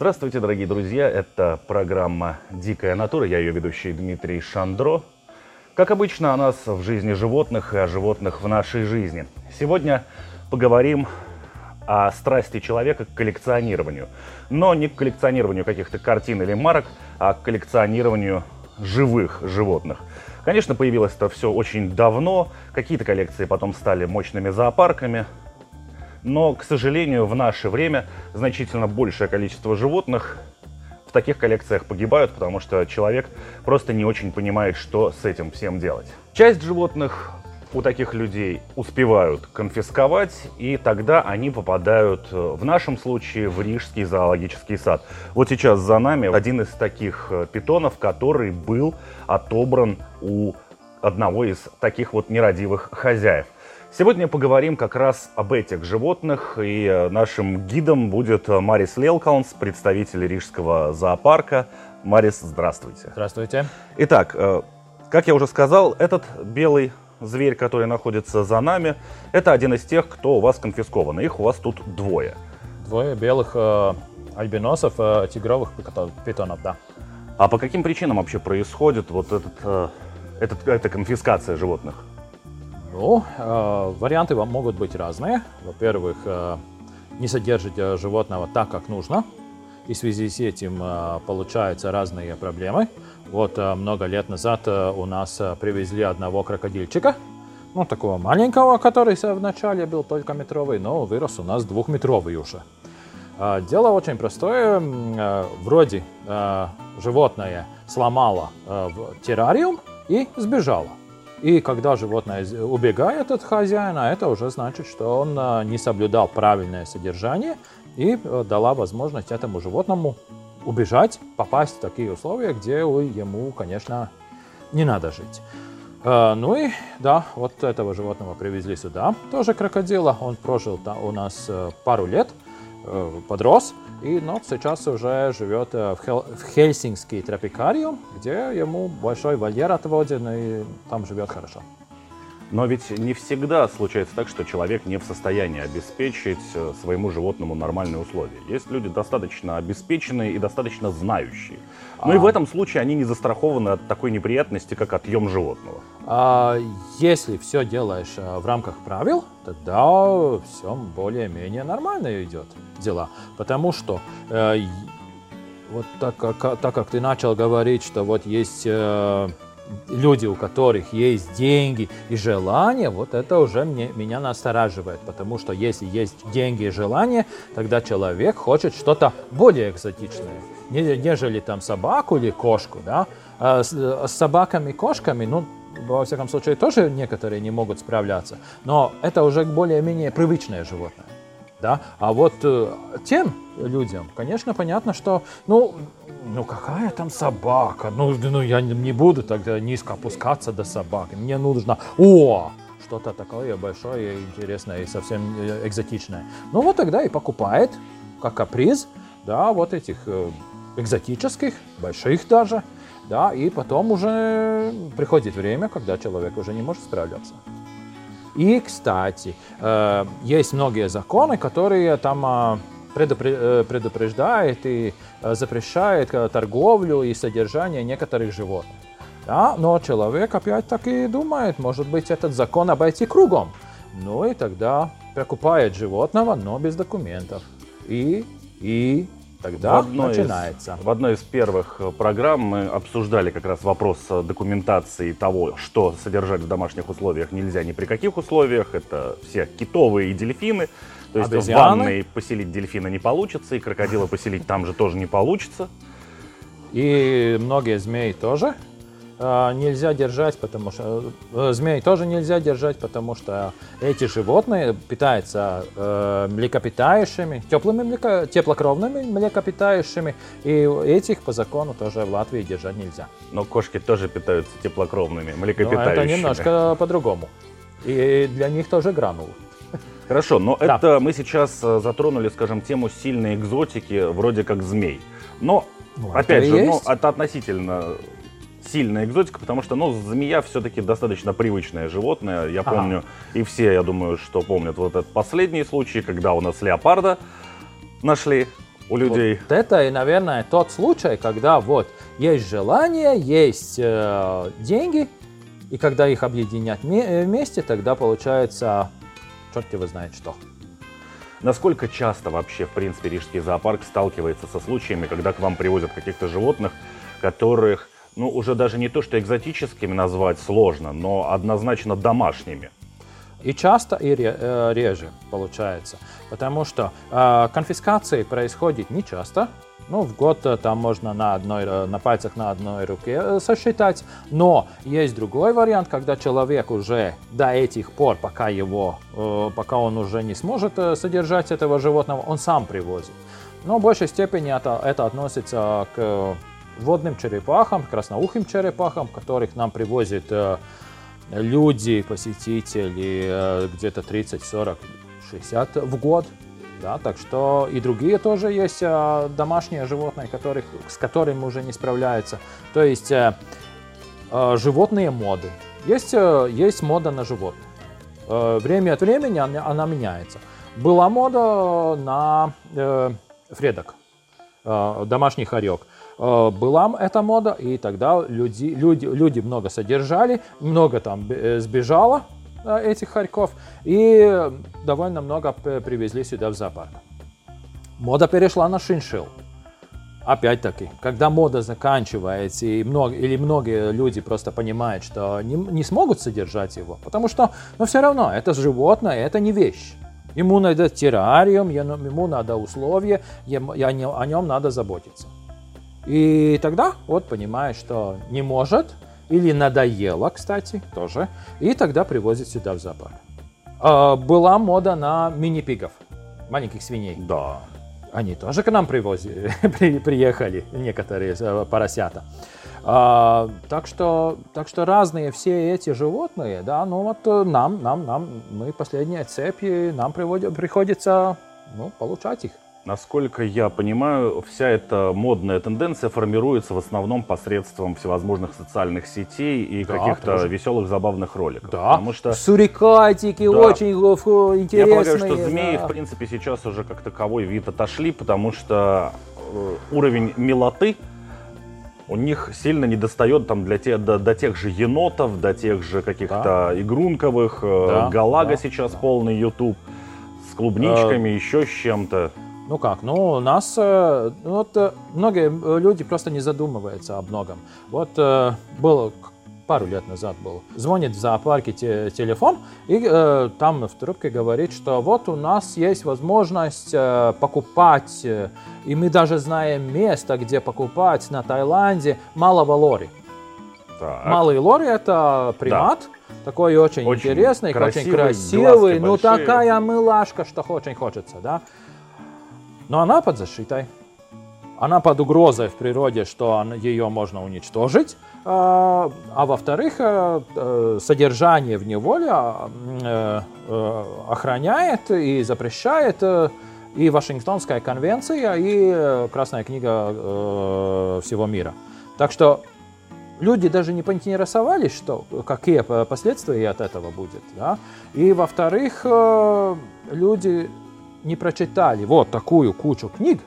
Здравствуйте, дорогие друзья! Это программа «Дикая натура». Я ее ведущий Дмитрий Шандро. Как обычно, о нас в жизни животных и о животных в нашей жизни. Сегодня поговорим о страсти человека к коллекционированию. Но не к коллекционированию каких-то картин или марок, а к коллекционированию живых животных. Конечно, появилось это все очень давно. Какие-то коллекции потом стали мощными зоопарками. Но, к сожалению, в наше время значительно большее количество животных в таких коллекциях погибают, потому что человек просто не очень понимает, что с этим всем делать. Часть животных у таких людей успевают конфисковать, и тогда они попадают, э, в нашем случае, в Рижский зоологический сад. Вот сейчас за нами один из таких э, питонов, который был отобран у одного из таких вот нерадивых хозяев. Сегодня поговорим как раз об этих животных, и э, нашим гидом будет Марис Лелкаунс, представитель Рижского зоопарка. Марис, здравствуйте. Здравствуйте. Итак, как я уже сказал, этот белый зверь, который находится за нами, это один из тех, кто у вас конфискован. Их у вас тут двое. Двое белых э, альбиносов, э, тигровых питонов, да. А по каким причинам вообще происходит вот этот, э, этот, эта конфискация животных? Ну, э, варианты могут быть разные. Во-первых, э, не содержать э, животного так, как нужно. И в связи с этим э, получаются разные проблемы. Вот э, много лет назад э, у нас э, привезли одного крокодильчика, ну, такого маленького, который вначале был только метровый, но вырос у нас двухметровый уже. Дело очень простое. Вроде животное сломало террариум и сбежало. И когда животное убегает от хозяина, это уже значит, что он не соблюдал правильное содержание и дала возможность этому животному убежать, попасть в такие условия, где ему, конечно, не надо жить. Э, ну и да, вот этого животного привезли сюда, тоже крокодила. Он прожил у нас э, пару лет, э, подрос, и но сейчас уже живет в, Хел в Хельсинский тропикариум, где ему большой вольер отводен, и там живет хорошо. Но ведь не всегда случается так, что человек не в состоянии обеспечить э, своему животному нормальные условия. Есть люди достаточно обеспеченные и достаточно знающие. А... и в этом случае они не застрахованы от такой неприятности, как отъем животного. А, если все делаешь э, в рамках правил, тогда все более-менее нормально идет дела. Потому что э, вот так как, так как ты начал говорить, что вот есть... Э, люди, у которых есть деньги и желание, вот это уже мне, меня настораживает, потому что если есть деньги и желание, тогда человек хочет что-то более экзотичное, нежели там собаку или кошку, да. А с, с собаками и кошками, ну, во всяком случае, тоже некоторые не могут справляться, но это уже более-менее привычное животное. Да? А вот э, тем людям, конечно, понятно, что, ну, ну какая там собака? Ну, ну я не буду тогда низко опускаться до собаки. Мне нужно, о, что-то такое большое, интересное и совсем э, экзотичное. Ну вот тогда и покупает, как каприз, да, вот этих э, экзотических, больших даже, да, и потом уже приходит время, когда человек уже не может справляться. И, кстати, э, есть многие законы, которые там Э, предупреждает и э, запрещает э, торговлю и содержание некоторых животных. Да, но человек опять-таки думает, может быть, этот закон обойти кругом. Ну и тогда покупает животного, но без документов. И, и тогда в начинается. Из, в одной из первых программ мы обсуждали как раз вопрос документации того, что содержать в домашних условиях нельзя ни при каких условиях. Это все китовые и дельфины. То есть Обезьяны. в ванной поселить дельфина не получится, и крокодила поселить там же тоже не получится. И многие змеи тоже. Э, нельзя держать, потому что э, змей тоже нельзя держать, потому что эти животные питаются э, млекопитающими, теплыми млеко, теплокровными млекопитающими, и этих по закону тоже в Латвии держать нельзя. Но кошки тоже питаются теплокровными Но млекопитающими. это немножко по-другому. И для них тоже гранулы. Хорошо, но Да. это мы сейчас затронули, скажем, тему сильной экзотики, вроде как змей. Но, Ну, опять же, ну, есть. это относительно сильная экзотика, потому что, ну, змея все-таки достаточно привычное животное. Я Ага. помню, и все, я думаю, что помнят вот этот последний случай, когда у нас леопарда нашли у людей. Вот это, наверное, тот случай, когда вот есть желание, есть э, деньги, и когда их объединять э, вместе, тогда получается, черт его знает что. Насколько часто вообще, в принципе, Рижский зоопарк сталкивается со случаями, когда к вам привозят каких-то животных, которых, ну, уже даже не то, что экзотическими назвать сложно, но однозначно домашними? И часто, и э, реже получается. Потому что э, конфискации происходит не часто. Ну, в год э, там можно на, одной, э, на пальцах на одной руке сосчитать. Но есть другой вариант, когда человек уже до этих пор, пока, его, пока он уже не сможет содержать этого животного, он сам привозит. Но в большей степени это, это относится к водным черепахам, красноухим черепахам, которых нам привозят э, люди, посетители, э, где-то 30, 40, 60 в год. Да, так что и другие тоже есть э, домашние животные, которых, с которыми уже не справляются. То есть э, э, животные моды. Есть, э, есть мода на животных. Э, время от времени она, она меняется. Была мода на э, фредок, э, домашний хорек. Э, Была эта мода, и тогда люди, люди, люди много содержали, много там э, сбежало э, этих хорьков, и довольно много привезли сюда в зоопарк. Мода перешла на шиншилл. Опять-таки, когда мода заканчивается, и много, или многие люди просто понимают, что не, не смогут содержать его, потому что, ну, все равно, это животное, это не вещь. Ему надо террариум, ему ему надо условия, ему- о нем надо заботиться. И тогда вот понимаешь, что не может, или надоело, кстати, тоже, и тогда привозят сюда в зоопарк. А, была мода на мини-пигов, маленьких свиней. Да. Они тоже к нам привозили, при- приехали, некоторые э, поросята. А, так, что, так что разные все эти животные, да, ну вот э, нам, нам, нам, мы последние цепи, нам приводят, приходится ну, получать их. Насколько я понимаю, вся эта модная тенденция формируется в основном посредством всевозможных социальных сетей и Да, каких-то тоже. веселых забавных роликов. Да, Потому что сурикатики Да. очень э, фу, я интересные. полагаю, что змеи, да. в принципе, сейчас уже как таковой вид отошли, потому что э, уровень милоты у них сильно не достает там для те, до, до тех же енотов, до тех же каких-то игрунковых. э, Да, Галага да, сейчас да. полный YouTube с клубничками, еще с чем-то. Ну как, ну у нас, э, ну вот э, многие э, люди просто не задумываются о многом. Вот э, было пару лет назад был, звонит в зоопарке те- телефон, и э, там в трубке говорит, что вот у нас есть возможность э, покупать, э, и мы даже знаем место, где покупать на Таиланде малого лори. Так. Малый лори это примат, такой очень, Очень интересный, красивый, очень красивый, ну большие. такая мылашка, что очень хочется, да. Но она под защитой. Она под угрозой в природе, что ее можно уничтожить. А, а во-вторых, э, э, содержание в неволе а, э, охраняет и запрещает и Вашингтонская конвенция, и Красная книга всего мира. Так что люди даже не поинтересовались, что, какие по- последствия от этого будет. Да? И во-вторых, люди не прочитали вот такую кучу книг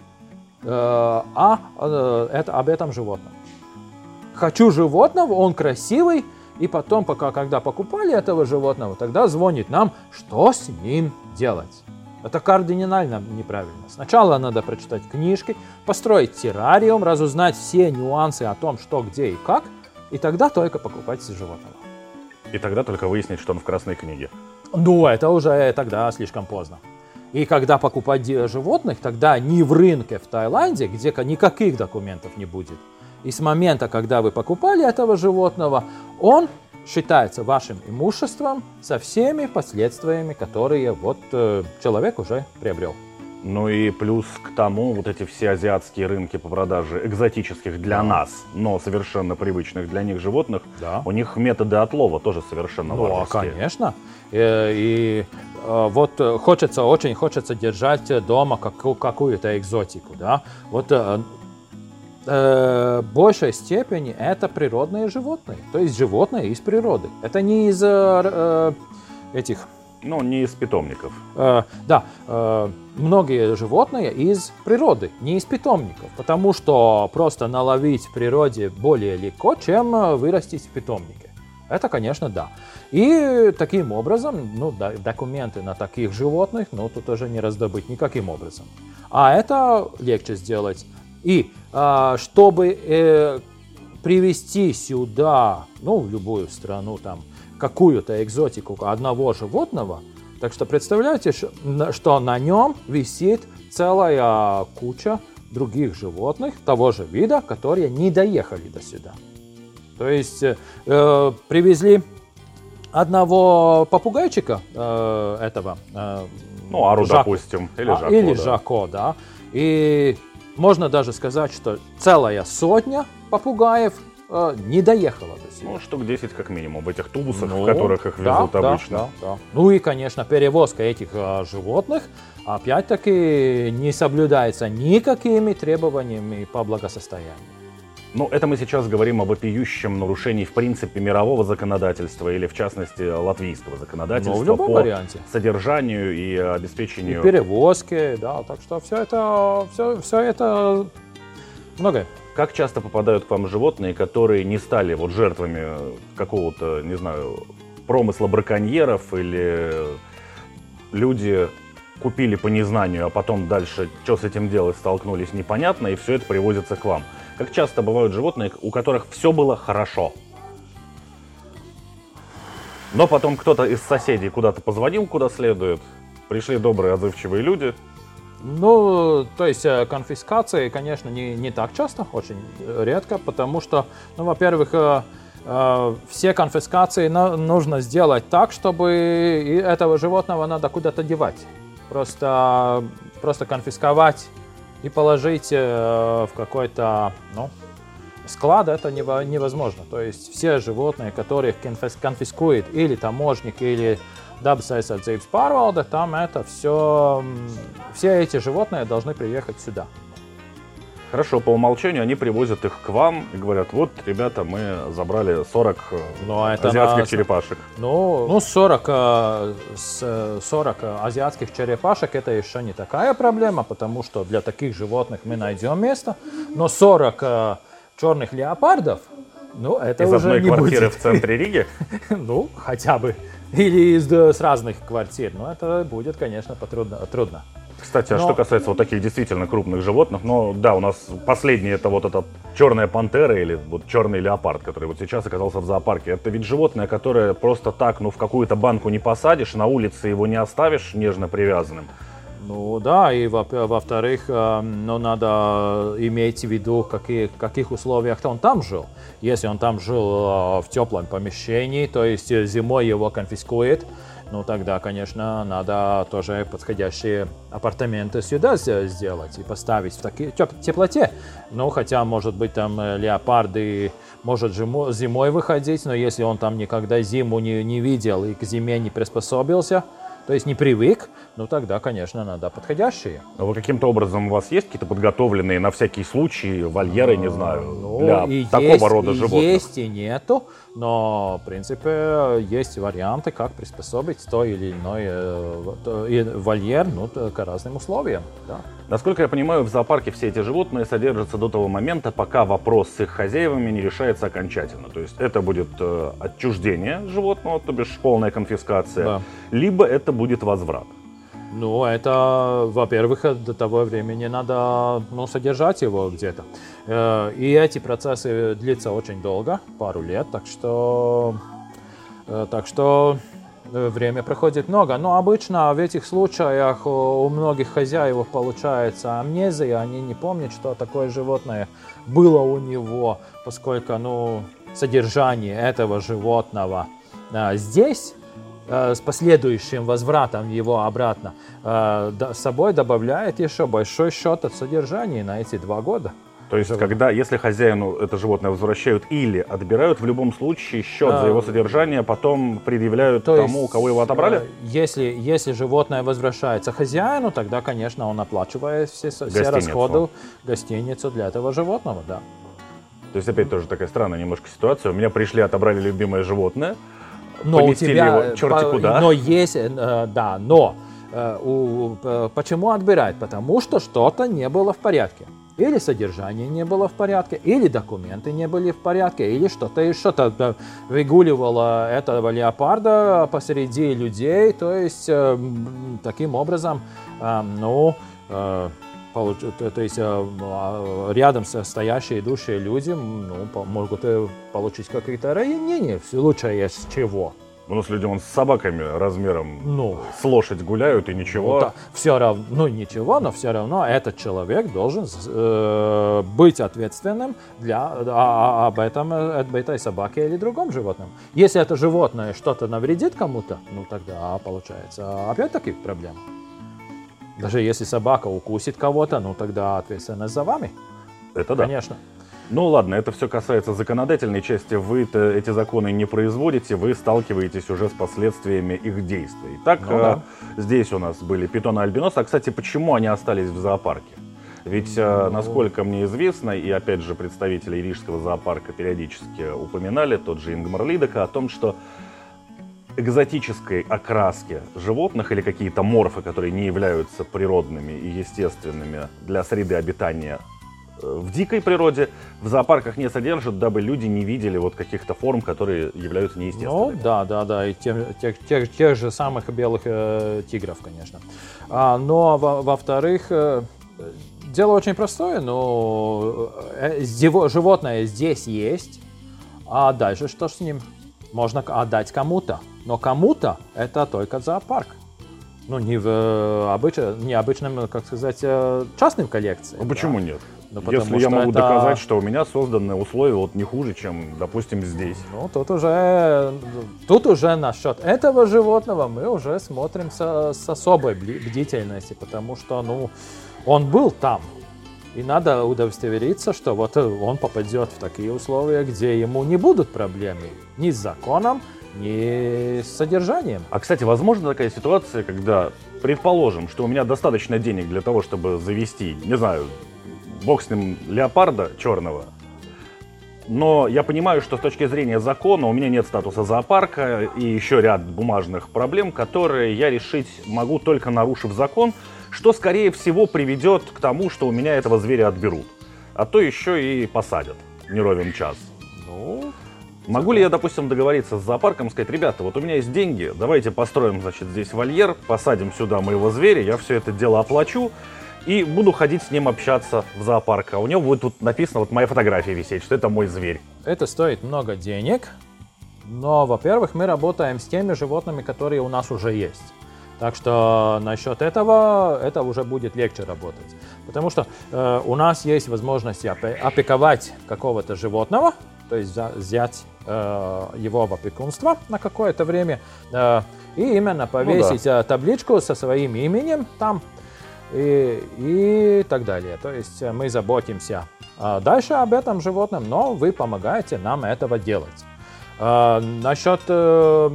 э, о, э, это, об этом животном. Хочу животного, он красивый, и потом, пока, когда покупали этого животного, тогда звонит нам, что с ним делать. Это кардинально неправильно. Сначала надо прочитать книжки, построить террариум, разузнать все нюансы о том, что, где и как, и тогда только покупать животного. И тогда только выяснить, что он в Красной книге. Ну, это уже тогда слишком поздно. И когда покупать животных, тогда не в рынке в Таиланде, где ка- никаких документов не будет, И с момента, когда вы покупали этого животного, он считается вашим имуществом со всеми последствиями, которые вот э, человек уже приобрел. Ну и плюс к тому вот эти все азиатские рынки по продаже экзотических для Да. нас, но совершенно привычных для них животных, Да. у них методы отлова тоже совершенно Ну, а, конечно. Э, И э, вот хочется, очень хочется держать дома каку- какую-то экзотику, да. Вот э, э, в большей степени это природные животные, то есть животные из природы. Это не из э, этих Ну, не из питомников. Э, да, э, многие животные из природы, не из питомников, потому что просто наловить в природе более легко, чем вырастить в питомнике. Это, конечно, да. И таким образом, ну, документы на таких животных, ну, тут уже не раздобыть никаким образом. А это легче сделать. И а, чтобы э, привести сюда, ну, в любую страну, там, какую-то экзотику одного животного, так что представляете, что на нем висит целая куча других животных того же вида, которые не доехали до сюда. То есть э, э, привезли одного попугайчика э, этого. э, Ну, Ару, Жако. допустим, или А, Жако, или да. Жако, да. И можно даже сказать, что целая сотня попугаев э, не доехала до сюда. Ну, штук 10 как минимум в этих тубусах, Ну, в которых их везут да, обычно. да, да. Ну и, конечно, перевозка этих э, животных опять-таки не соблюдается никакими требованиями по благосостоянию. Ну, это мы сейчас говорим об вопиющем нарушении, в принципе, мирового законодательства или, в частности, латвийского законодательства Ну, в любом по варианте. содержанию и И обеспечению перевозки, да, так что все это, все, все это многое. Как часто попадают к вам животные, которые не стали вот жертвами какого-то, не знаю, промысла браконьеров или люди купили по незнанию, а потом дальше что с этим делать столкнулись непонятно, и все это привозится к вам. Как часто бывают животные, у которых все было хорошо, но потом кто-то из соседей куда-то позвонил, куда следует, пришли добрые, отзывчивые люди, Ну, то есть э, конфискации, конечно, не, не так часто, очень редко, потому что, ну, во-первых, э, э, все конфискации нужно сделать так, чтобы этого животного надо куда-то девать. Просто, просто конфисковать и положить э, в какой-то, ну, склад это нево- невозможно. То есть все животные, которых конфис- конфискует или таможник, или dabas aizsardzības pārvalde, там это все, все эти животные должны приехать сюда. Хорошо, по умолчанию они привозят их к вам и говорят, вот, ребята, мы забрали 40 э, Но это азиатских на- черепашек. Ну, ну 40, э, с- 40 азиатских черепашек это еще не такая проблема, потому что для таких животных мы найдем место. Но 40 э, черных леопардов, ну, это Из уже одной не квартиры будет. в центре Риги. Ну, хотя бы. Или из, э, с разных квартир. Но это будет, конечно, потрудно, трудно. Кстати, а Но- что касается вот таких действительно крупных животных, ну да, у нас последний это вот эта черная пантера или вот черный леопард, который вот сейчас оказался в зоопарке. Это ведь животное, которое просто так, ну в какую-то банку не посадишь, на улице его не оставишь нежно привязанным. Ну да, и во- во-вторых, э, ну, надо иметь в виду, какие, в каких условиях он там жил. Если он там жил э, в теплом помещении, то есть э, зимой его конфискует, ну тогда, конечно, надо тоже подходящие апартаменты сюда сделать и поставить в такой теплоте. Ну, хотя, может быть, там э, леопарды может зимой выходить, но если он там никогда зиму не, не видел и к зиме не приспособился, то есть не привык, ну тогда, конечно, надо подходящие. А вы каким-то образом у вас есть какие-то подготовленные на всякий случай вольеры, не знаю, Ну, для и такого есть, рода и животных? Есть и нету, но, в принципе, есть варианты, как приспособить то или иной э, э, вольер ну, к разным условиям. Да. Насколько я понимаю, в зоопарке все эти животные содержатся до того момента, пока вопрос с их хозяевами не решается окончательно. То есть это будет э, отчуждение животного, то бишь полная конфискация, Да. либо это будет возврат. Ну, это, во-первых, до того времени надо ну, содержать его где-то. Э, И эти процессы длятся очень долго, пару лет, так что, э, так что время проходит много. Но обычно в этих случаях у многих хозяев получается амнезия, они не помнят, что такое животное было у него, поскольку ну, содержание этого животного а, здесь с последующим возвратом его обратно с собой добавляет еще большой счет от содержания на эти два года. То есть, когда, если хозяину это животное возвращают или отбирают, в любом случае счет а, за его содержание потом предъявляют то тому, у кого его отобрали? Э, если, если животное возвращается хозяину, тогда, конечно, он оплачивает все, все расходы гостиницу для этого животного, да. То есть, опять тоже такая странная немножко ситуация. У меня пришли, отобрали любимое животное, но у тебя, его черти куда. Но есть, э, да, но э, у, почему отбирать? Потому что что-то не было в порядке или содержание не было в порядке, или документы не были в порядке, или что-то еще то выгуливало этого леопарда посреди людей, то есть э, таким образом, э, ну, э, то есть а, рядом стоящие идущие люди ну, могут получить какие-то ранения, в случае чего. У нас люди вон с собаками размером ну, с лошадь гуляют и ничего. Ну, все равно, ну ничего, но все равно этот человек должен э, быть ответственным для, а, а, об, этом, об этой собаке или другом животном. Если это животное что-то навредит кому-то, ну тогда получается опять-таки проблема. Даже если собака укусит кого-то, ну тогда ответственность за вами. Это да. Конечно. Ну ладно, это все касается законодательной части. Вы эти законы не производите, вы сталкиваетесь уже с последствиями их действий. Так, ну, да. э, здесь у нас были питоны альбиносы. А, кстати, почему они остались в зоопарке? Ведь, э, ну... насколько мне известно, и опять же представители Рижского зоопарка периодически упоминали, тот же Ингмар Лидека, о том, что экзотической окраски животных или какие-то морфы, которые не являются природными и естественными для среды обитания в дикой природе, в зоопарках не содержат, дабы люди не видели вот каких-то форм, которые являются неестественными. Ну, да, да, да, и тех, тех, тех, тех же самых белых э, тигров, конечно. А, но, во-вторых, э, дело очень простое, но э, животное здесь есть, а дальше что с ним? Можно отдать кому-то, но кому-то это только зоопарк ну, не в э, обыч... необычном, как сказать, э, частным коллекциям. Ну, почему да? нет? Ну, Если я могу это... доказать, что у меня созданы условия вот не хуже, чем, допустим, здесь. Ну, тут уже, тут уже насчет этого животного мы уже смотрим с, с особой бдительностью, потому что, ну, он был там. И надо удостовериться, что вот он попадет в такие условия, где ему не будут проблемы ни с законом, ни с содержанием. А, кстати, возможно такая ситуация, когда, предположим, что у меня достаточно денег для того, чтобы завести, не знаю, бог с ним, леопарда черного. Но я понимаю, что с точки зрения закона у меня нет статуса зоопарка и еще ряд бумажных проблем, которые я решить могу только нарушив закон, что скорее всего приведет к тому, что у меня этого зверя отберут. А то еще и посадят не ровен час. Ну, Могу ли я, допустим, договориться с зоопарком, сказать, ребята, вот у меня есть деньги, давайте построим, значит, здесь вольер, посадим сюда моего зверя, я все это дело оплачу, и буду ходить с ним общаться в зоопарк. А у него будет тут написано, вот моя фотография висеть, что это мой зверь. Это стоит много денег, но, во-первых, мы работаем с теми животными, которые у нас уже есть. Так что насчет этого это уже будет легче работать. Потому что э, у нас есть возможность опековать какого-то животного, то есть взять э, его в опекунство на какое-то время э, и именно повесить ну, да. Э, табличку со своим именем там и, и так далее. То есть э, мы заботимся а, дальше об этом животном, но вы помогаете нам этого делать. А, насчет, э,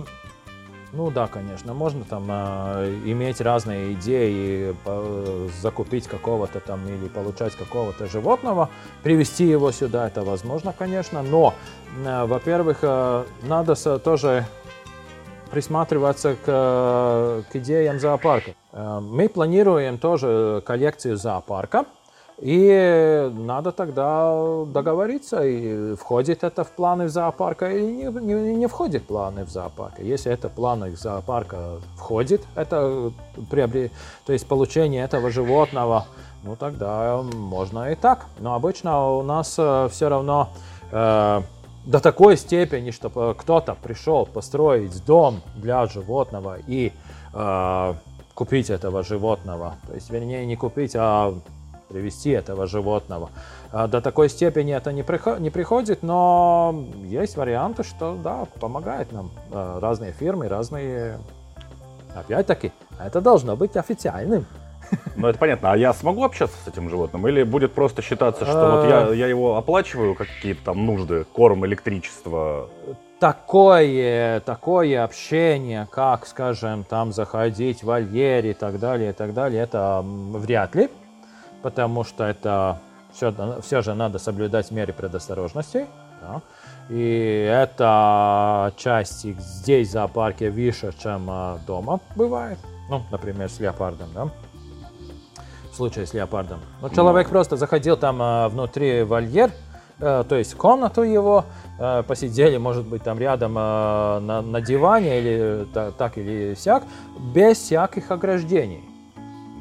ну да, конечно, можно там а, иметь разные идеи, закупить какого-то там или получать какого-то животного, привести его сюда, это возможно, конечно, но, во-первых, надо тоже присматриваться к, к идеям зоопарка. Э, мы планируем тоже коллекцию зоопарка, и надо тогда договориться, и входит это в планы зоопарка или не, не, не входит в планы в зоопарка. Если это планы зоопарка входит, это приобрет, то есть получение этого животного, ну тогда можно и так. Но обычно у нас э, все равно э, до такой степени, чтобы кто-то пришел построить дом для животного и э, купить этого животного. То есть, вернее, не купить, а привести этого животного. А до такой степени это не, приход, не приходит, но есть варианты, что да, помогает нам э, разные фирмы, разные... Опять-таки, это должно быть официальным. Ну, это понятно. А я смогу общаться с этим животным? Или будет просто считаться, что вот я, я его оплачиваю, какие-то там нужды, корм, электричество? Такое, такое общение, как, скажем, там заходить в вольер и так далее, и так далее, это вряд ли, потому что это все, все же надо соблюдать меры предосторожности. Да. И эта часть здесь в зоопарке выше, чем дома бывает. Ну, например, с леопардом, да случае с леопардом. Но человек Но... просто заходил там э, внутри вольер, э, то есть комнату его, э, посидели, может быть, там рядом э, на, на диване или та, так или сяк, без всяких ограждений.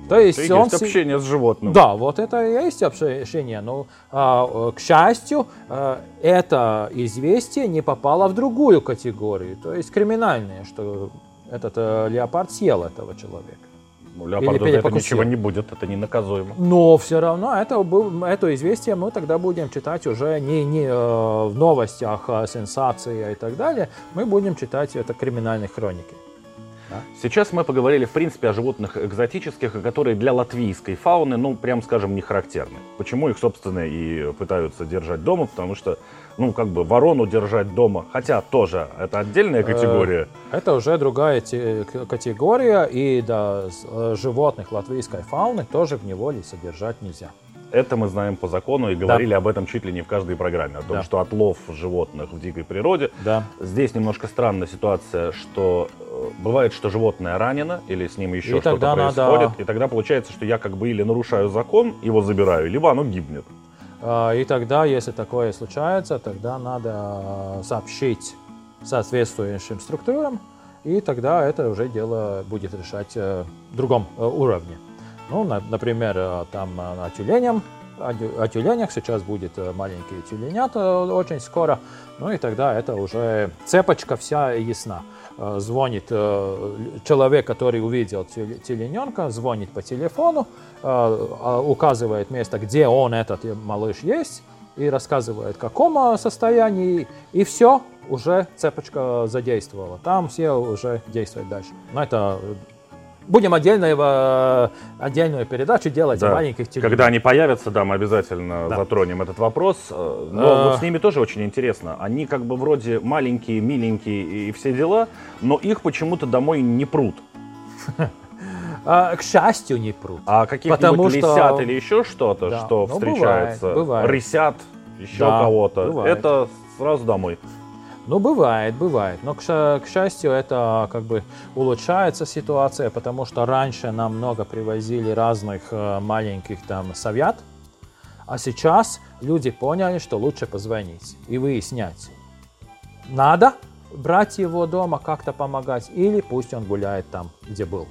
То есть, это он есть общение с животным. Да, вот это и есть общение. Но, а, к счастью, а, это известие не попало в другую категорию, то есть криминальное, что этот а, леопард съел этого человека. Ну, леопарду за это ничего не будет, это не наказуемо. Но все равно это, это известие мы тогда будем читать уже не, не э, в новостях, а сенсации и так далее. Мы будем читать это криминальной хроники. Да? Сейчас мы поговорили, в принципе, о животных экзотических, которые для латвийской фауны, ну, прям скажем, не характерны. Почему их, собственно, и пытаются держать дома, потому что ну, как бы ворону держать дома, хотя тоже это отдельная э, категория. Это уже другая категория, и да, э, животных латвийской фауны тоже в неволе содержать нельзя. Это мы знаем по закону и говорили да. об этом чуть ли не в каждой программе, о том, да. что отлов животных в дикой природе. Да. Здесь немножко странная ситуация, что э, бывает, что животное ранено или с ним еще что-то происходит, надо... и тогда получается, что я как бы или нарушаю закон, его забираю, либо оно гибнет. А, и тогда, если такое случается, тогда надо а, сообщить соответствующим структурам, и тогда это уже дело будет решать э, в другом э, уровне. Ну, например, э, там на тюленям, о тюленях сейчас будет маленький тюленят очень скоро, ну и тогда это уже цепочка вся ясна. Э, звонит э, человек, который увидел телененка, звонит по телефону, э, указывает место, где он, этот малыш, есть, и рассказывает, в каком состоянии, и все, уже цепочка задействовала. Там все уже действуют дальше. Но это Будем отдельную, отдельную передачу делать да. о маленьких телевизорах. Когда они появятся, да, мы обязательно да. затронем этот вопрос. Э, но а... вот с ними тоже очень интересно. Они как бы вроде маленькие, миленькие и все дела, но их почему-то домой не прут. А, к счастью, не прут. А каких-нибудь лисят что... или еще что-то, да. что ну, встречается, бывает, бывает. рысят, еще да, кого-то, это сразу домой. Ну, бывает, бывает. Но, к, к счастью, это как бы улучшается ситуация, потому что раньше нам много привозили разных э, маленьких там совят, а сейчас люди поняли, что лучше позвонить и выяснять, надо брать его дома, как-то помогать, или пусть он гуляет там, где был.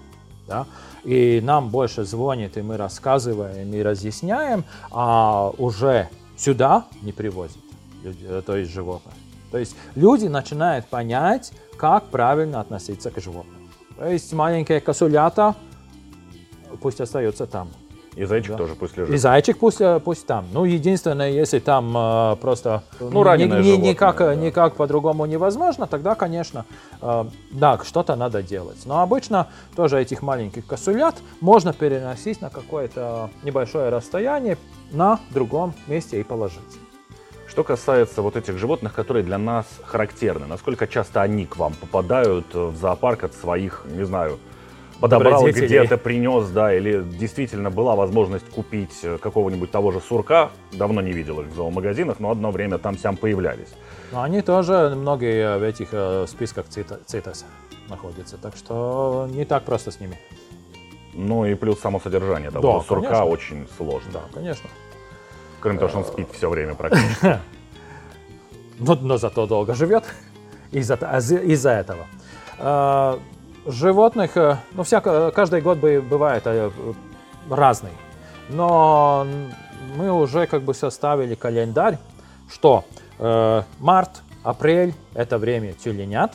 Да? И нам больше звонит, и мы рассказываем и разъясняем, а уже сюда не привозят, э, то есть животных. То есть люди начинают понять, как правильно относиться к животным. То есть маленькие косулята пусть остаются там. И зайчик да. тоже пусть лежит. И зайчик пусть, э, пусть там. Ну, единственное, если там э, просто ну, раненое ни, ни, никак, да. никак по-другому невозможно, тогда, конечно, э, да, что-то надо делать. Но обычно тоже этих маленьких косулят можно переносить на какое-то небольшое расстояние на другом месте и положить. Что касается вот этих животных, которые для нас характерны, насколько часто они к вам попадают в зоопарк от своих, не знаю, подобрал где-то, принес, да, или действительно была возможность купить какого-нибудь того же сурка, давно не видел их в зоомагазинах, но одно время там сям появлялись. Но они тоже, многие в этих э, списках ЦИТЕС находятся, так что не так просто с ними. Ну и плюс само содержание того да, сурка конечно. очень сложно. Да, конечно. Кроме того, что он спит все время практически. Но, но зато долго живет из-за из этого. А, животных, э, ну, всяко, каждый год бывает э, разный. Но мы уже как бы составили календарь, что э, март Апрель – это время тюленят,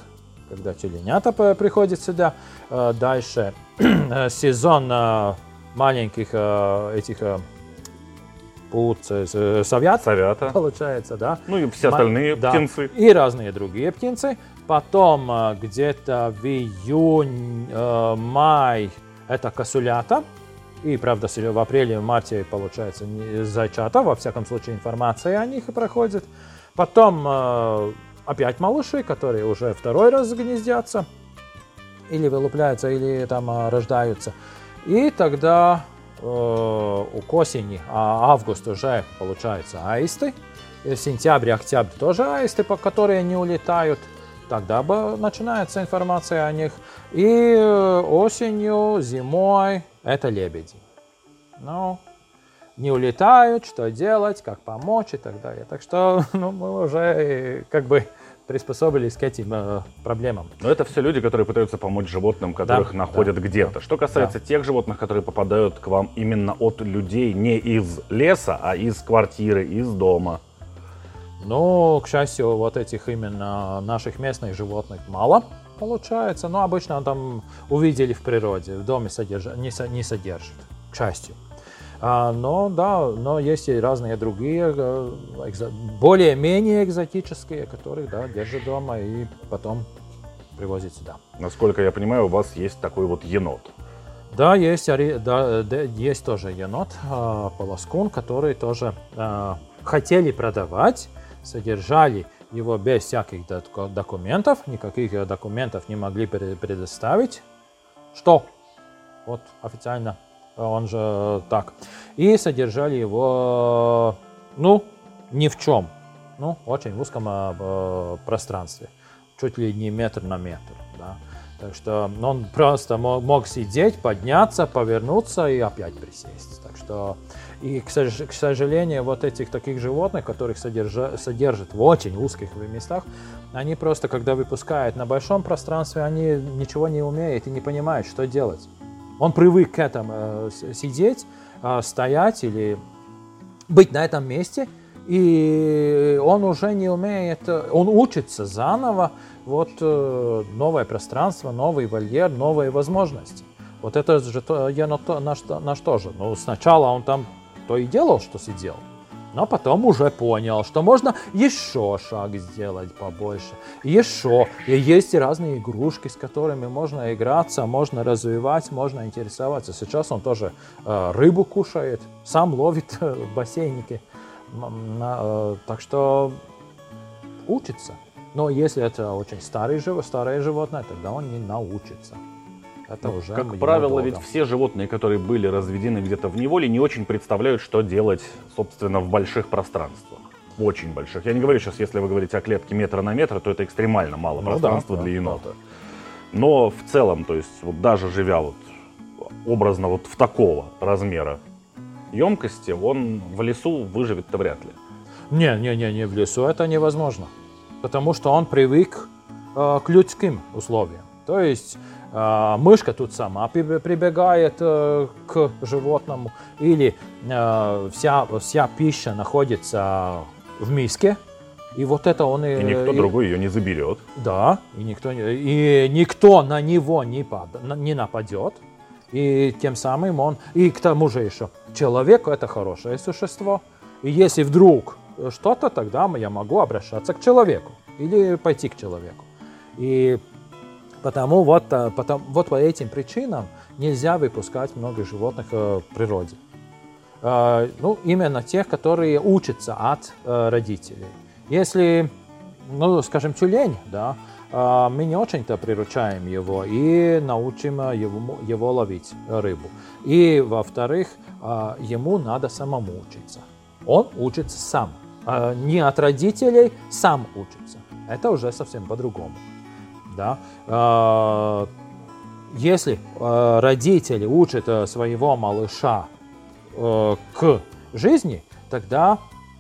когда тюленята приходят сюда. Э, Дальше э, сезон э, маленьких э, этих э, птиц, э, совят, Совята. получается, да. Ну и все остальные да. птенцы. И разные другие птенцы. Потом э, где-то в июнь, э, май это косулята. И, правда, в апреле, в марте, получается, зайчата. Во всяком случае, информация о них проходит. Потом э, опять малыши, которые уже второй раз гнездятся. Или вылупляются, или там э, рождаются. И тогда э, у к осени, а август уже получается аисты. И сентябрь, октябрь тоже аисты, по которые не улетают. Тогда бы начинается информация о них. И э, осенью, зимой это лебеди. Ну, не улетают, что делать, как помочь и так далее. Так что ну, мы уже э, как бы приспособились к этим э, проблемам. Но это все люди, которые пытаются помочь животным, которых Да, находят да, где-то. Что касается тех животных, которые попадают к вам именно от людей не из леса, а из квартиры, из дома. Ну, к счастью, вот этих именно наших местных животных мало получается. Но обычно там увидели в природе, в доме содержа- не, со- не содержат, к счастью. А, но да, но есть и разные другие, э, более-менее экзотические, которых да, держат дома и потом привозят сюда. Насколько я понимаю, у вас есть такой вот енот. Да, есть, да, есть тоже енот, а, полоскун, который тоже а, хотели продавать, содержали его без всяких доку- документов, никаких э, документов не могли предоставить. Что? Вот официально он же э, так. И содержали его, ну, ни в чем. Ну, очень в узком э, э, пространстве. Чуть ли не метр на метр. Да. Так что он просто мо- мог сидеть, подняться, повернуться и опять присесть. Так что, и, к сожалению, вот этих таких животных, которых содержа- содержат в очень узких местах, они просто, когда выпускают на большом пространстве, они ничего не умеют и не понимают, что делать. Он привык к этому э, сидеть, э, стоять или быть на этом месте, и он уже не умеет, он учится заново, вот э, новое пространство, новый вольер, новые возможности. Вот это же то, енот то- наш, то- наш тоже. Ну, сначала он там то и делал, что сидел, но потом уже понял, что можно еще шаг сделать побольше, еще. И есть разные игрушки, с которыми можно играться, можно развивать, можно интересоваться. Сейчас он тоже э, рыбу кушает, сам ловит э, в бассейнике. Э, так что учится. Но если это очень старый, жив- старое животное, тогда он не научится. Это уже Как его правило, долго. ведь все животные, которые были разведены где-то в неволе, не очень представляют, что делать, собственно, в больших пространствах. Очень больших. Я не говорю сейчас, если вы говорите о клетке метра на метр, то это экстремально мало Ну да, пространства да, для да. енота. Но в целом, то есть вот даже живя вот образно вот в такого размера емкости, он в лесу выживет-то вряд ли. Не, не, не, не в лесу это невозможно, потому что он привык э, к людским условиям. То есть э, мышка тут сама при- прибегает э, к животному, или э, вся, вся пища находится в миске, и вот это он и, И никто и- другой ее не заберет. Да, и никто, не- и никто на него не, пад- не нападет. И тем самым он... И к тому же еще, человек – это хорошее существо. И если вдруг что-то, тогда я могу обращаться к человеку или пойти к человеку. И потому вот, э, потом, вот по этим причинам нельзя выпускать много животных э, в природе. Э, Ну, именно тех, которые учатся от родителей. Если, ну, скажем, тюлень, да, мы не очень-то приручаем его и научим его, его ловить рыбу. И, во-вторых, ему надо самому учиться. Он учится сам. Не от родителей, сам учится. Это уже совсем по-другому. Да? А, Если э, родители учат э, своего малыша э, к жизни, тогда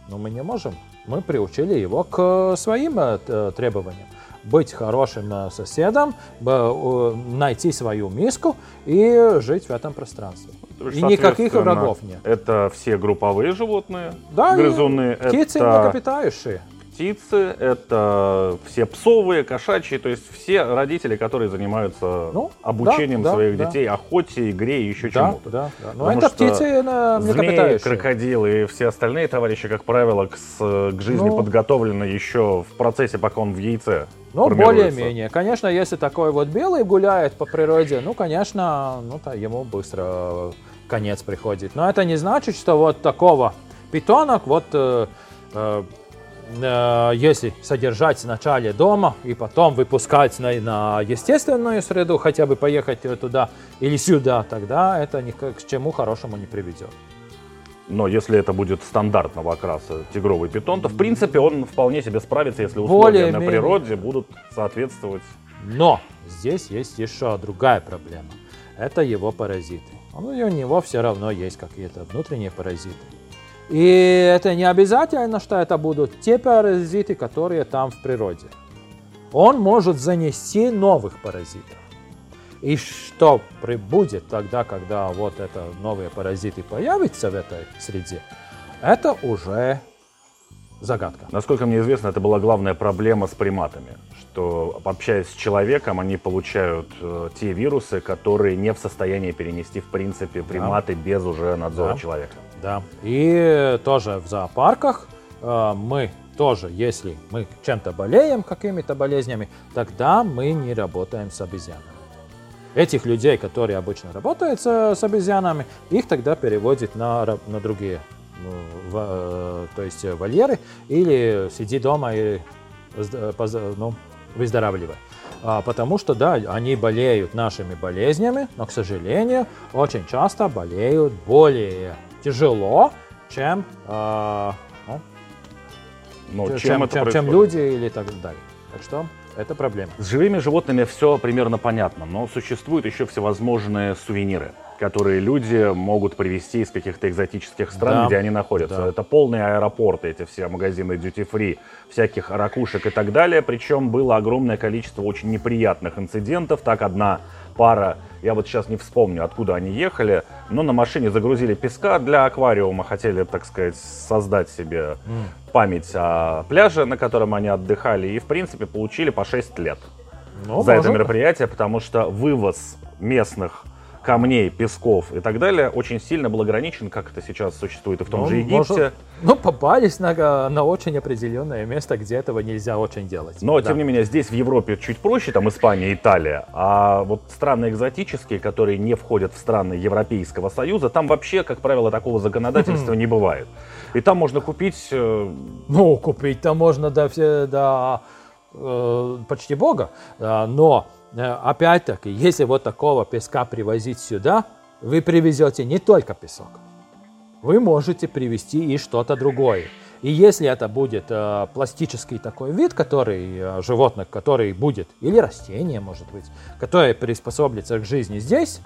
ну, мы не можем. Мы приучили его к своим э, требованиям. Быть хорошим соседом, найти свою миску и жить в этом пространстве. Есть, И никаких врагов нет. Это все групповые животные, Да, и грызуны. Птицы это млекопитающие. Птицы, это все псовые, кошачьи, то есть все родители, которые занимаются ну, обучением да, своих да, детей, да. охоте, игре и еще да, чему-то. Да, да. Но это птицы на змеи, крокодилы и все остальные товарищи, как правило, к, к жизни ну, подготовлены еще в процессе, пока он в яйце. Ну, более-менее. Конечно, если такой вот белый гуляет по природе, ну, конечно, ну, то ему быстро конец приходит. Но это не значит, что вот такого питонок вот э, э, э, если содержать сначала дома и потом выпускать на, на естественную среду, хотя бы поехать туда или сюда, тогда это ни к чему хорошему не приведет. Но если это будет стандартного окраса тигровый питон, то в принципе он вполне себе справится, если условия Более на природе будут соответствовать. Но здесь есть еще другая проблема. Это его паразиты. У него все равно есть какие-то внутренние паразиты. И это не обязательно, что это будут те паразиты, которые там в природе. Он может занести новых паразитов. И что прибудет тогда, когда вот это новые паразиты появятся в этой среде, это уже загадка. Насколько мне известно, это была главная проблема с приматами, что общаясь с человеком, они получают э, те вирусы, которые не в состоянии перенести в принципе приматы да. без уже надзора да. человека. Да. И тоже в зоопарках э, мы тоже, если мы чем-то болеем, какими-то болезнями, тогда мы не работаем с обезьянами. Этих людей, которые обычно работают с, с обезьянами, их тогда переводят на, на другие, ну, в, э, то есть вольеры, или сиди дома и ну, выздоравливай. А, потому что, да, они болеют нашими болезнями, но, к сожалению, очень часто болеют более тяжело, чем, э, ну, но чем, чем, чем, чем люди или так далее. Так что это проблема. С живыми животными все примерно понятно, но существуют еще всевозможные сувениры которые люди могут привезти из каких-то экзотических стран, да. где они находятся. Да. Это полные аэропорты, эти все магазины duty-free, всяких ракушек и так далее. Причем было огромное количество очень неприятных инцидентов. Так одна пара, я вот сейчас не вспомню, откуда они ехали, но на машине загрузили песка для аквариума, хотели, так сказать, создать себе память о пляже, на котором они отдыхали, и, в принципе, получили по 6 лет ну, за может. это мероприятие, потому что вывоз местных камней, песков и так далее очень сильно был ограничен, как это сейчас существует и в том ну, же Египте. Может, ну, попались на, на очень определенное место, где этого нельзя очень делать. Но, да. тем не менее, здесь в Европе чуть проще, там Испания, Италия, а вот страны экзотические, которые не входят в страны Европейского Союза, там вообще, как правило, такого законодательства не бывает. И там можно купить... Э, ну, купить там можно до, до э, почти бога, но Э, опять-таки, если вот такого песка привозить сюда, вы привезете не только песок. Вы можете привезти и что-то другое. И если это будет э, пластический такой вид, который э, животных, который будет, или растение, может быть, которое приспособится к жизни здесь,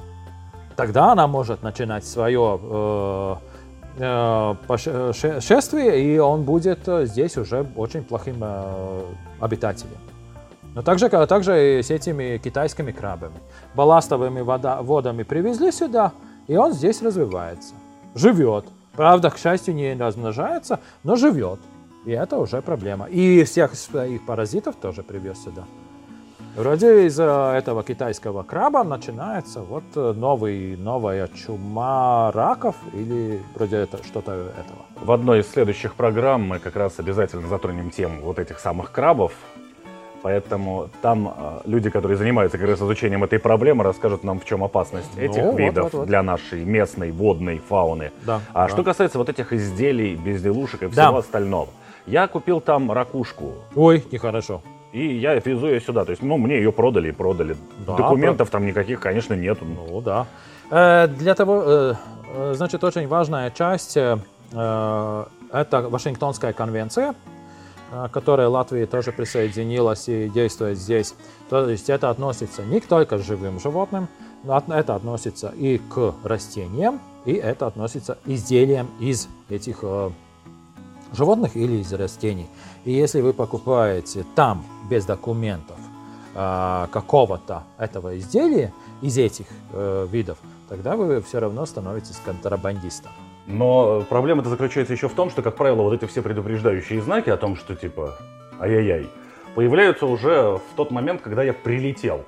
тогда она может начинать свое э, э, шествие, и он будет э, здесь уже очень плохим э, обитателем. Но также, также и с этими китайскими крабами. Балластовыми вода, водами привезли сюда, и он здесь развивается. Живет. Правда, к счастью, не размножается, но живет. И это уже проблема. И всех своих паразитов тоже привез сюда. Вроде из этого китайского краба начинается вот новый, новая чума раков или вроде это, что-то этого. В одной из следующих программ мы как раз обязательно затронем тему вот этих самых крабов, Поэтому там э, люди, которые занимаются как раз изучением этой проблемы, расскажут нам, в чем опасность ну, этих вот, видов вот, вот. для нашей местной водной фауны. Да, а да. что касается вот этих изделий, безделушек и всего да. остального, я купил там ракушку. Ой, нехорошо. И я везу ее сюда. То есть, ну, мне ее продали и продали. Да, Документов про... там никаких, конечно, нет. Ну, да. Э, для того, э, э значит, очень важная часть э, э это Вашингтонская конвенция которая Латвия тоже присоединилась и действует здесь. То есть это относится не только к живым животным, но это относится и к растениям, и это относится изделиям из этих э, животных или из растений. И если вы покупаете там без документов э, какого-то этого изделия из этих э, видов, тогда вы все равно становитесь контрабандистом. Но проблема-то заключается еще в том, что, как правило, вот эти все предупреждающие знаки о том, что типа ай-яй-яй, появляются уже в тот момент, когда я прилетел,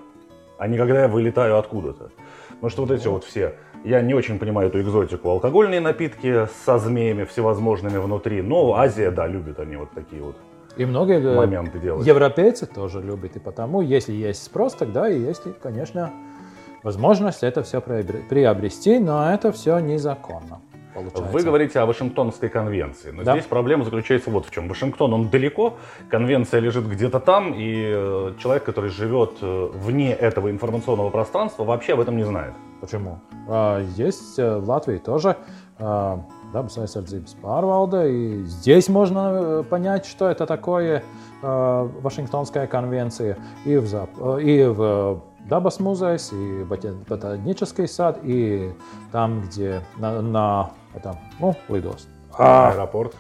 а не когда я вылетаю откуда-то. Потому что вот эти вот все, я не очень понимаю эту экзотику, алкогольные напитки со змеями всевозможными внутри, но Азия, да, любит они вот такие вот И многие э, моменты делать. европейцы тоже любят. И потому, если есть спрос, тогда и есть, конечно, возможность это все приобрести, но это все незаконно. Получается. Вы говорите о Вашингтонской конвенции, но Да. здесь проблема заключается вот в чем. Вашингтон, он далеко, конвенция лежит где-то там, и э, человек, который живет э, вне этого информационного пространства, вообще об этом не знает. Почему? А, Есть э, в Латвии тоже dabas aizsardzības pārvalde, и здесь можно понять, что это такое Вашингтонская конвенция, и в, Зап- и в Dabas музейс, и бота- ботанический сад, и там, где на, на этом, ну, лидост. А, Аэропорт.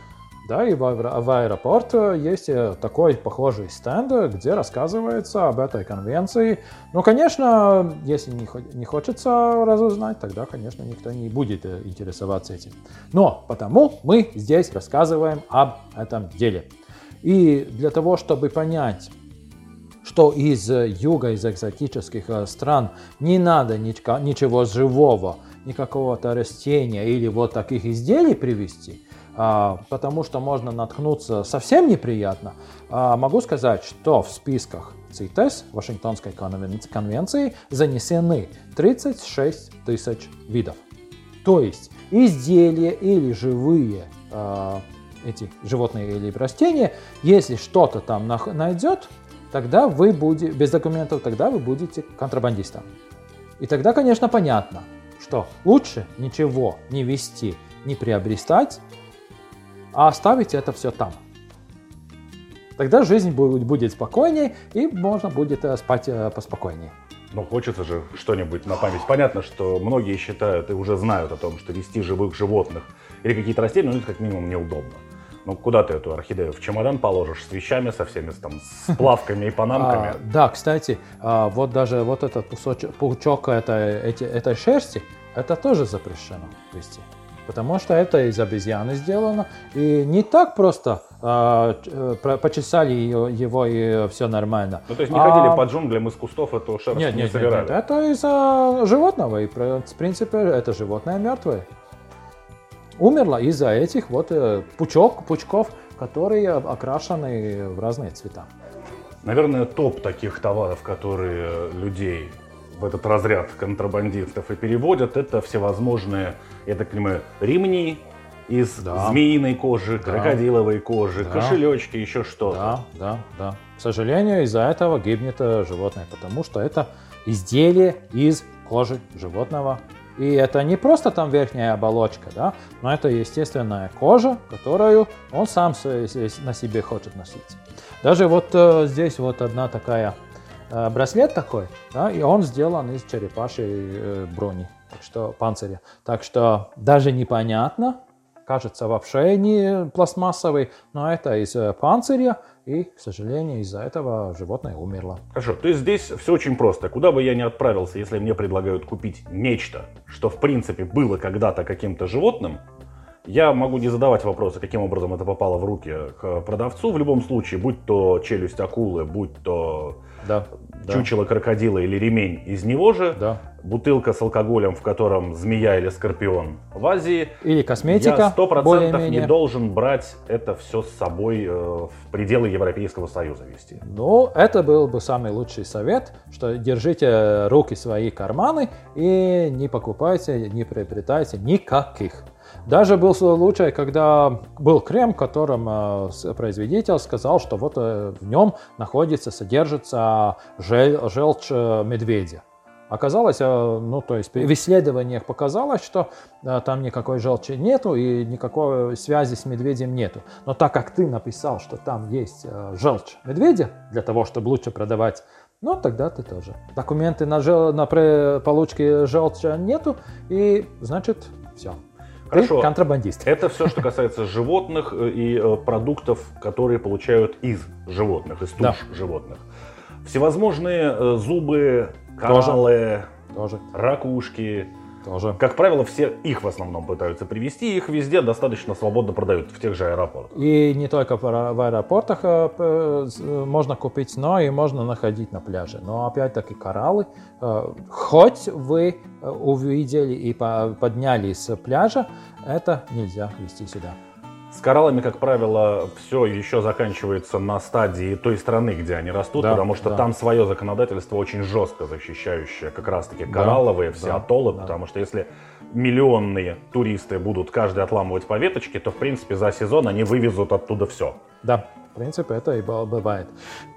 да, и в, в аэропорт э, есть э, такой похожий стенд, где рассказывается об этой конвенции. Ну, конечно, если не, не хочется разузнать, тогда, конечно, никто не будет э, интересоваться этим. Но потому мы здесь рассказываем об этом деле. И для того, чтобы понять, что из юга, из экзотических стран не надо ничего живого, никакого-то растения или вот таких изделий привезти, а, потому что можно наткнуться совсем неприятно, а, могу сказать, что в списках ЦИТЕС, Вашингтонской конвен- конвенции, занесены 36 тысяч видов. То есть изделия или живые а, эти животные или растения, если что-то там найдет, тогда вы будете, без документов, тогда вы будете контрабандистом. И тогда, конечно, понятно, что лучше ничего не вести, не приобретать, а оставить это все там. Тогда жизнь будет, спокойнее, и можно будет э, спать э, поспокойнее. Ну, хочется же что-нибудь на память. Понятно, что многие считают и уже знают о том, что вести живых животных или какие-то растения, ну, это как минимум неудобно. Ну, куда ты эту орхидею? В чемодан положишь с вещами, со всеми там, с плавками и панамками? А, да, кстати, а, вот даже вот этот пусочек, пучок этой, эти- этой шерсти, это тоже запрещено вести. Потому что это из обезьяны сделано. И не так просто а, э, почесали его и все нормально. Ну, то есть не А, ходили по джунглям из кустов, эту шерсть Нет, не нет, нет, собирали? нет, это из-за животного. И, в принципе, это животное мертвое. Умерло из-за этих вот э, пучок, пучков, которые окрашены в разные цвета. Наверное, топ таких товаров, которые людей в этот разряд контрабандистов и переводят, это всевозможные, я так понимаю, ремни из Да. змеиной кожи, Да. крокодиловой кожи, Да. кошелечки, еще что-то. Да, да, да. К сожалению, из-за этого гибнет э, животное, потому что это изделие из кожи животного. И это не просто там верхняя оболочка, да, но это естественная кожа, которую он сам на себе хочет носить. Даже вот э, здесь вот одна такая э, браслет такой, да, и он сделан из черепашьей э, брони, так что панциря. Так что даже непонятно, кажется вообще не пластмассовый, но это из э, панциря, и, к сожалению, из-за этого животное умерло. Хорошо, то есть здесь все очень просто. Куда бы я ни отправился, если мне предлагают купить нечто, что в принципе было когда-то каким-то животным, я могу не задавать вопросы, каким образом это попало в руки к продавцу. В любом случае, будь то челюсть акулы, будь то Да, да, чучело крокодила или ремень из него же, да. бутылка с алкоголем, в котором змея или скорпион в Азии, Или я косметика, сто процентов не должен брать это все с собой э, в пределы Европейского Союза вести. Ну, это был бы самый лучший совет, что держите руки в свои карманы и не покупайте, не приобретайте никаких. Даже был случай, когда был крем, в котором э, производитель сказал, что вот э, в нем находится, содержится желчь э, медведя. Оказалось, ну то есть в исследованиях показалось, что там никакой желчи нету и никакой связи с медведем нету. Но так как ты написал, что там есть желчь медведя для того, чтобы лучше продавать, ну тогда ты тоже. Документы на, жел- на получке желчи нету и значит все. Хорошо. Ты контрабандист. Это все, что касается животных э, и э, продуктов, которые получают из животных, из туш Да. животных. Всевозможные э, зубы, Тоже. кораллы, Тоже. ракушки, тоже. Как правило, все их в основном пытаются привезти, их везде достаточно свободно продают, в тех же аэропортах. И не только в аэропортах э, э, можно купить, но и можно находить на пляже. Но опять-таки кораллы, э, хоть вы увидели и поднялись с пляжа, это нельзя вести сюда. С кораллами, как правило, все еще заканчивается на стадии той страны, где они растут, да, потому что да. там свое законодательство очень жестко защищающее как раз-таки коралловые, да, все да, атоллы, да. потому что если миллионные туристы будут каждый отламывать по веточке, то, в принципе, за сезон они вывезут оттуда все. Да, в принципе, это и бывает.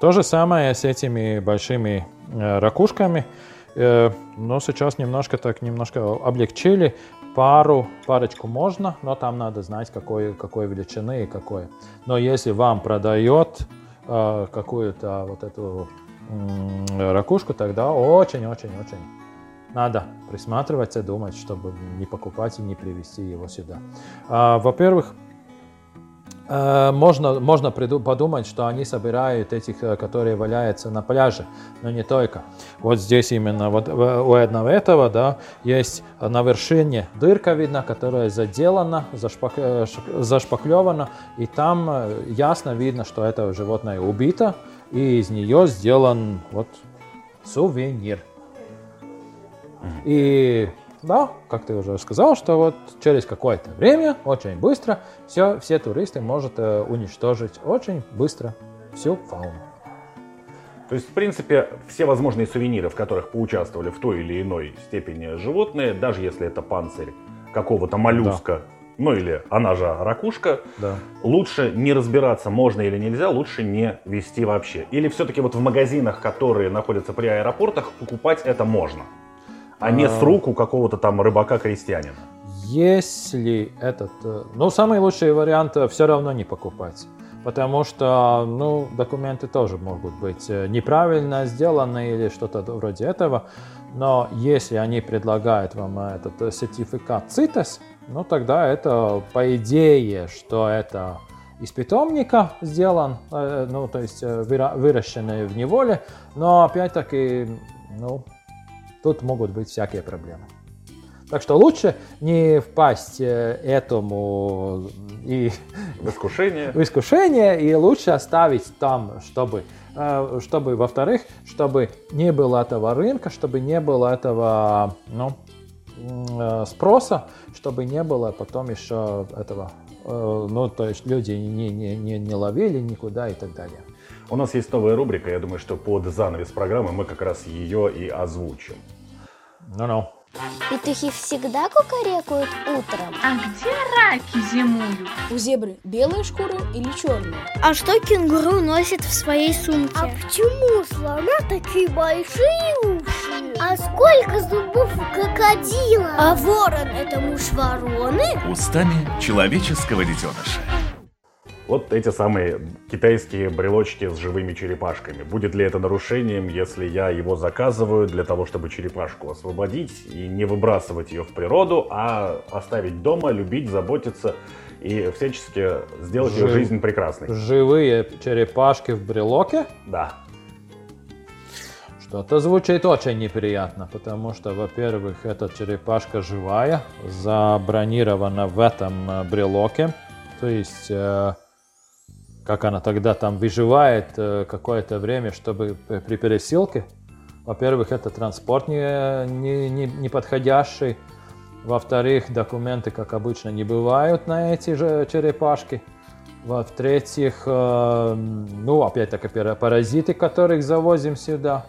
То же самое с этими большими э, ракушками. Э, но сейчас немножко так немножко облегчили. Пару, парочку можно, но там надо знать, какой, какой величины и какой. Но если вам продает э, какую-то вот эту э, ракушку, тогда очень-очень-очень надо присматриваться, думать, чтобы не покупать и не привезти его сюда. А, во-первых, Э, можно, можно подумать, что они собирают этих, э, которые валяются на пляже, но не только. Вот здесь именно вот у одного этого, да, есть на вершине дырка видно, которая заделана, зашпак, э, зашпаклевана, и там ясно видно, что это животное убито, и из нее сделан вот сувенир. И да, как ты уже сказал, что вот через какое-то время, очень быстро, все, все туристы могут э, уничтожить очень быстро всю фауну. То есть, в принципе, все возможные сувениры, в которых поучаствовали в той или иной степени животные, даже если это панцирь какого-то моллюска, да. ну или она же ракушка, да. лучше не разбираться, можно или нельзя, лучше не вести вообще. Или все-таки вот в магазинах, которые находятся при аэропортах, покупать это можно а не с рук у какого-то там рыбака-крестьянина. Если этот... Э, ну, самый лучший вариант э, все равно не покупать. Потому что, ну, документы тоже могут быть э, неправильно сделаны или что-то вроде этого. Но если они предлагают вам этот сертификат CITES, ну, тогда это по идее, что это из питомника сделан, ну, то есть выращенный в неволе, но опять-таки, ну, Тут могут быть всякие проблемы. Так что лучше не впасть э, этому и в искушение. в искушение и лучше оставить там, чтобы, э, чтобы, во-вторых, чтобы не было этого рынка, чтобы не было этого ну, э, спроса, чтобы не было потом еще этого, ну, то есть люди не, не, не, не ловили никуда и так далее. У нас есть новая рубрика, я думаю, что под занавес программы мы как раз ее и озвучим. Ну-ну. Петухи всегда кукарекают утром. А где раки зимуют? У зебры белая шкура или черная? А что кенгуру носит в своей сумке? А почему у слона такие большие уши? А сколько зубов у крокодила? А ворон это муж вороны? Устами человеческого детеныша. Вот эти самые китайские брелочки с живыми черепашками. Будет ли это нарушением, если я его заказываю для того, чтобы черепашку освободить и не выбрасывать ее в природу, а оставить дома, любить, заботиться и всячески сделать Жив... ее жизнь прекрасной? Живые черепашки в брелоке? Да. Что-то звучит очень неприятно, потому что, во-первых, эта черепашка живая, забронирована в этом э, брелоке. То есть э, как она тогда там выживает э, какое-то время, чтобы при пересылке. Во-первых, это транспорт не, не, не, не подходящий. Во-вторых, документы, как обычно, не бывают на эти же черепашки. Во-третьих, э, ну, опять-таки, паразиты, которых завозим сюда.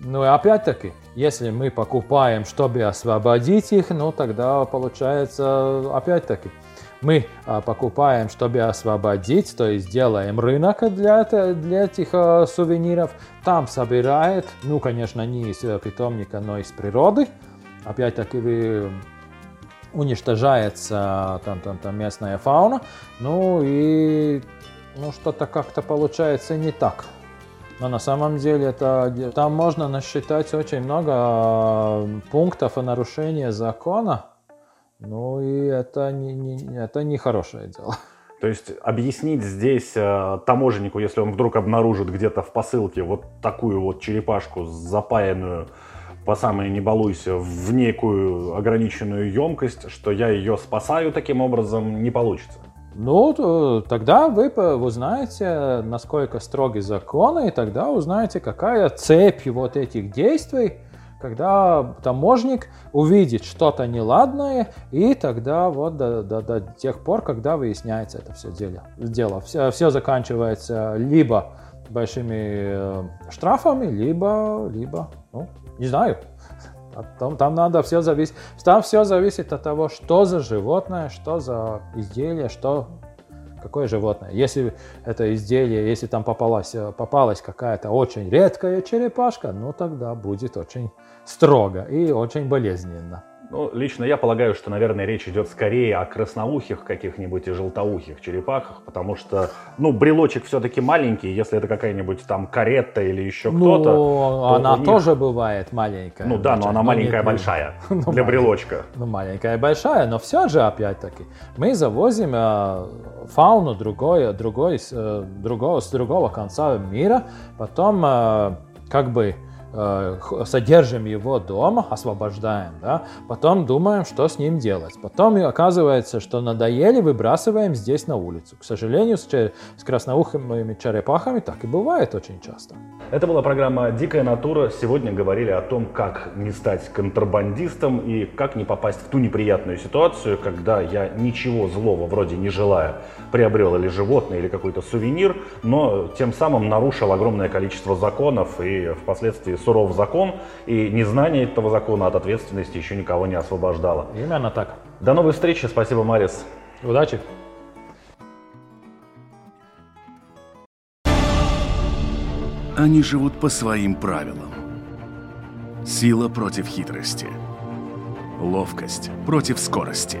Ну и опять-таки, если мы покупаем, чтобы освободить их, ну тогда получается, опять-таки, мы а, покупаем, чтобы освободить, то есть делаем рынок для, для этих а, сувениров, там собирает, ну, конечно, не из э, питомника, но из природы, опять-таки уничтожается там, там, там местная фауна, ну и ну, что-то как-то получается не так. Но на самом деле это, там можно насчитать очень много а, пунктов о нарушении закона, ну и это не, не, это не хорошее дело. То есть объяснить здесь э, таможеннику, если он вдруг обнаружит где-то в посылке вот такую вот черепашку запаянную по самой не балуйся в некую ограниченную емкость, что я ее спасаю таким образом, не получится. Ну, то, тогда вы узнаете, насколько строги законы, и тогда узнаете, какая цепь вот этих действий, когда таможник увидит что-то неладное, и тогда вот до, до, до тех пор, когда выясняется это все дело. дело. Все, все заканчивается либо большими э, штрафами, либо, либо, ну, не знаю, там, там надо все зависеть, там все зависит от того, что за животное, что за изделие, что какое животное. Если это изделие, если там попалась, попалась какая-то очень редкая черепашка, ну тогда будет очень строго и очень болезненно. Ну, лично я полагаю, что, наверное, речь идет скорее о красноухих каких-нибудь и желтоухих черепахах, потому что, ну, брелочек все-таки маленький, если это какая-нибудь там каретта или еще ну, кто-то. то она них... тоже бывает маленькая. Ну да, но она маленькая нет, большая ну, для брелочка. Ну, маленькая большая, но все же, опять-таки, мы завозим э, фауну другой, другой, э, другого, с другого конца мира, потом э, как бы содержим его дома, освобождаем, да, потом думаем, что с ним делать. Потом оказывается, что надоели, выбрасываем здесь на улицу. К сожалению, с, с красноухими черепахами так и бывает очень часто. Это была программа «Дикая натура». Сегодня говорили о том, как не стать контрабандистом и как не попасть в ту неприятную ситуацию, когда я ничего злого вроде не желая приобрел или животное, или какой-то сувенир, но тем самым нарушил огромное количество законов и впоследствии суров закон, и незнание этого закона от ответственности еще никого не освобождало. Именно так. До новой встречи. Спасибо, Марис. Удачи. Они живут по своим правилам. Сила против хитрости. Ловкость против скорости.